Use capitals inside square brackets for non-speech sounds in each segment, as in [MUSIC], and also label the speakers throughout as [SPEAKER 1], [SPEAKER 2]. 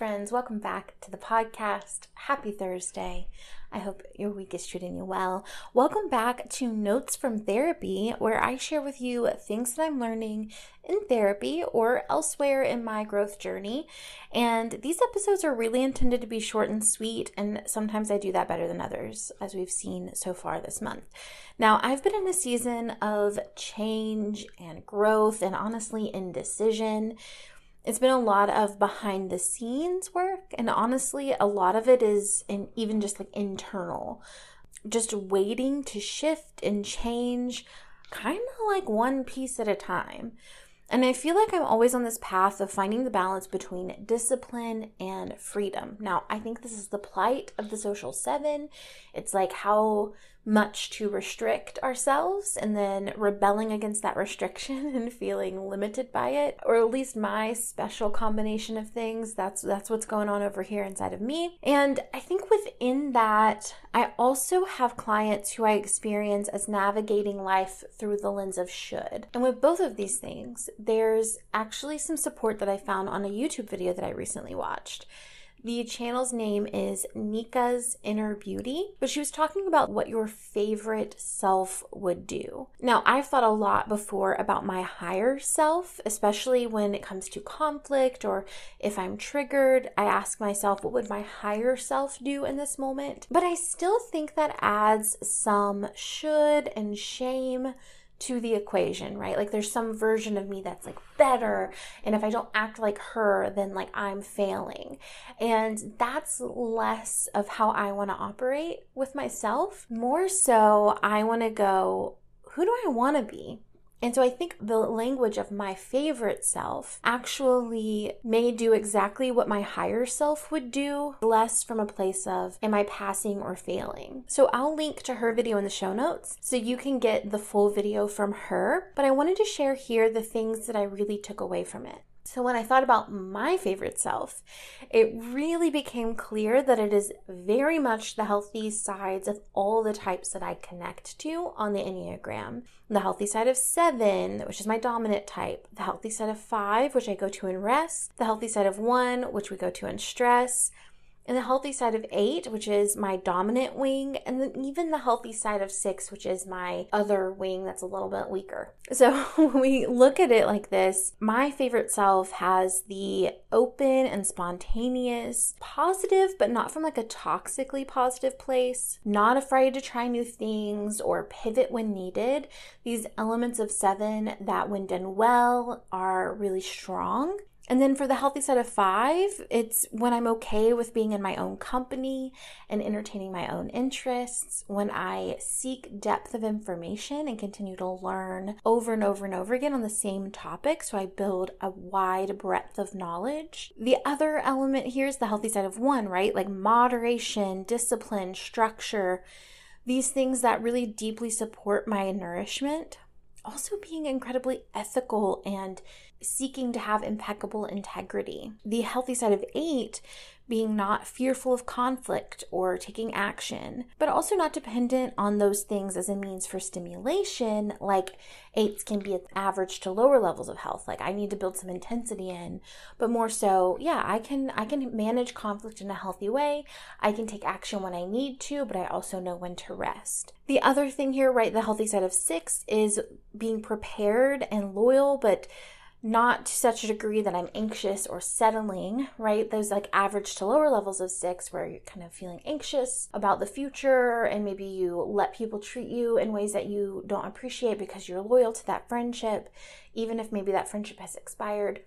[SPEAKER 1] Friends. Welcome back to the podcast. Happy Thursday. I hope your week is treating you well. Welcome back to Notes from Therapy, where I share with you things that I'm learning in therapy or elsewhere in my growth journey. And these episodes are really intended to be short and sweet, and sometimes I do that better than others, as we've seen so far this month. Now, I've been in a season of change and growth and honestly indecision it's been a lot of behind the scenes work and honestly a lot of it is in even just like internal just waiting to shift and change kind of like one piece at a time and I feel like I'm always on this path of finding the balance between discipline and freedom. Now, I think this is the plight of the social seven. It's like how much to restrict ourselves and then rebelling against that restriction [LAUGHS] and feeling limited by it or at least my special combination of things. That's that's what's going on over here inside of me. And i think within that i also have clients who i experience as navigating life through the lens of should. And with both of these things there's actually some support that i found on a youtube video that i recently watched the channel's name is Nika's Inner Beauty, but she was talking about what your favorite self would do. Now, I've thought a lot before about my higher self, especially when it comes to conflict or if I'm triggered. I ask myself, what would my higher self do in this moment? But I still think that adds some should and shame to the equation, right? Like there's some version of me that's like better. And if I don't act like her, then like I'm failing. And that's less of how I want to operate with myself. More so, I want to go, who do I want to be? And so I think the language of my favorite self actually may do exactly what my higher self would do, less from a place of am I passing or failing. So I'll link to her video in the show notes so you can get the full video from her. But I wanted to share here the things that I really took away from it. So, when I thought about my favorite self, it really became clear that it is very much the healthy sides of all the types that I connect to on the Enneagram. The healthy side of seven, which is my dominant type, the healthy side of five, which I go to in rest, the healthy side of one, which we go to in stress, and the healthy side of eight, which is my dominant wing, and then even the healthy side of six, which is my other wing that's a little bit weaker. [LAUGHS] So when we look at it like this, my favorite self has the open and spontaneous, positive, but not from like a toxically positive place, not afraid to try new things or pivot when needed. These elements of seven that, when done well, are really strong and then for the healthy side of five, it's when I'm okay with being in my own company and entertaining my own interests, when I seek depth of information and continue to learn over and over and over again on the same topic. So I build a wide breadth of knowledge. The other element here is the healthy side of one, right? Like moderation, discipline, structure, these things that really deeply support my nourishment. Also being incredibly ethical and seeking to have impeccable integrity. The healthy side of eight being not fearful of conflict or taking action, but also not dependent on those things as a means for stimulation, like eights can be at average to lower levels of health. Like I need to build some intensity in, but more so, yeah, I can I can manage conflict in a healthy way. I can take action when I need to, but I also know when to rest. The other thing here, right, the healthy side of six is being prepared and loyal, but not to such a degree that I'm anxious or settling, right? Those like average to lower levels of six where you're kind of feeling anxious about the future and maybe you let people treat you in ways that you don't appreciate because you're loyal to that friendship, even if maybe that friendship has expired.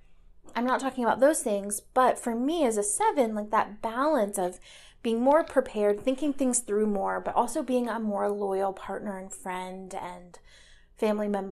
[SPEAKER 1] I'm not talking about those things, but for me as a seven, like that balance of being more prepared, thinking things through more, but also being a more loyal partner and friend and family member.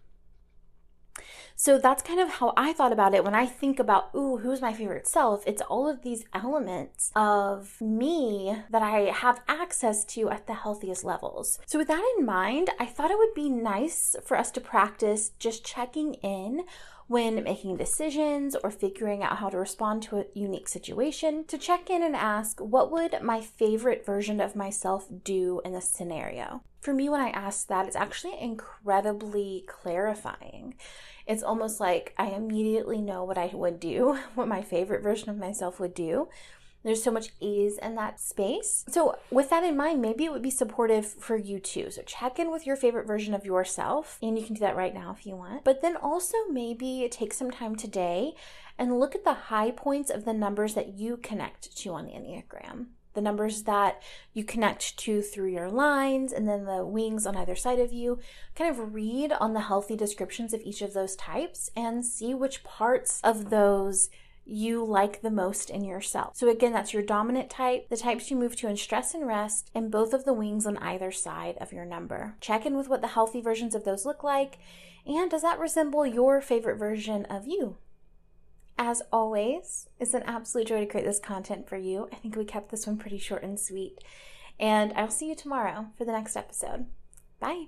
[SPEAKER 1] So that's kind of how I thought about it when I think about, ooh, who's my favorite self? It's all of these elements of me that I have access to at the healthiest levels. So, with that in mind, I thought it would be nice for us to practice just checking in when making decisions or figuring out how to respond to a unique situation to check in and ask, what would my favorite version of myself do in this scenario? For me, when I ask that, it's actually incredibly clarifying it's almost like I immediately know what I would do, [LAUGHS] what my favorite version of myself would do. There's so much ease in that space. So, with that in mind, maybe it would be supportive for you too. So, check in with your favorite version of yourself, and you can do that right now if you want. But then also, maybe take some time today and look at the high points of the numbers that you connect to on the Enneagram the numbers that you connect to through your lines and then the wings on either side of you. Kind of read on the healthy descriptions of each of those types and see which parts of those you like the most in yourself. So, again, that's your dominant type, the types you move to in stress and rest, and both of the wings on either side of your number. Check in with what the healthy versions of those look like, and does that resemble your favorite version of you? As always, it's an absolute joy to create this content for you. I think we kept this one pretty short and sweet. And I'll see you tomorrow for the next episode. Bye.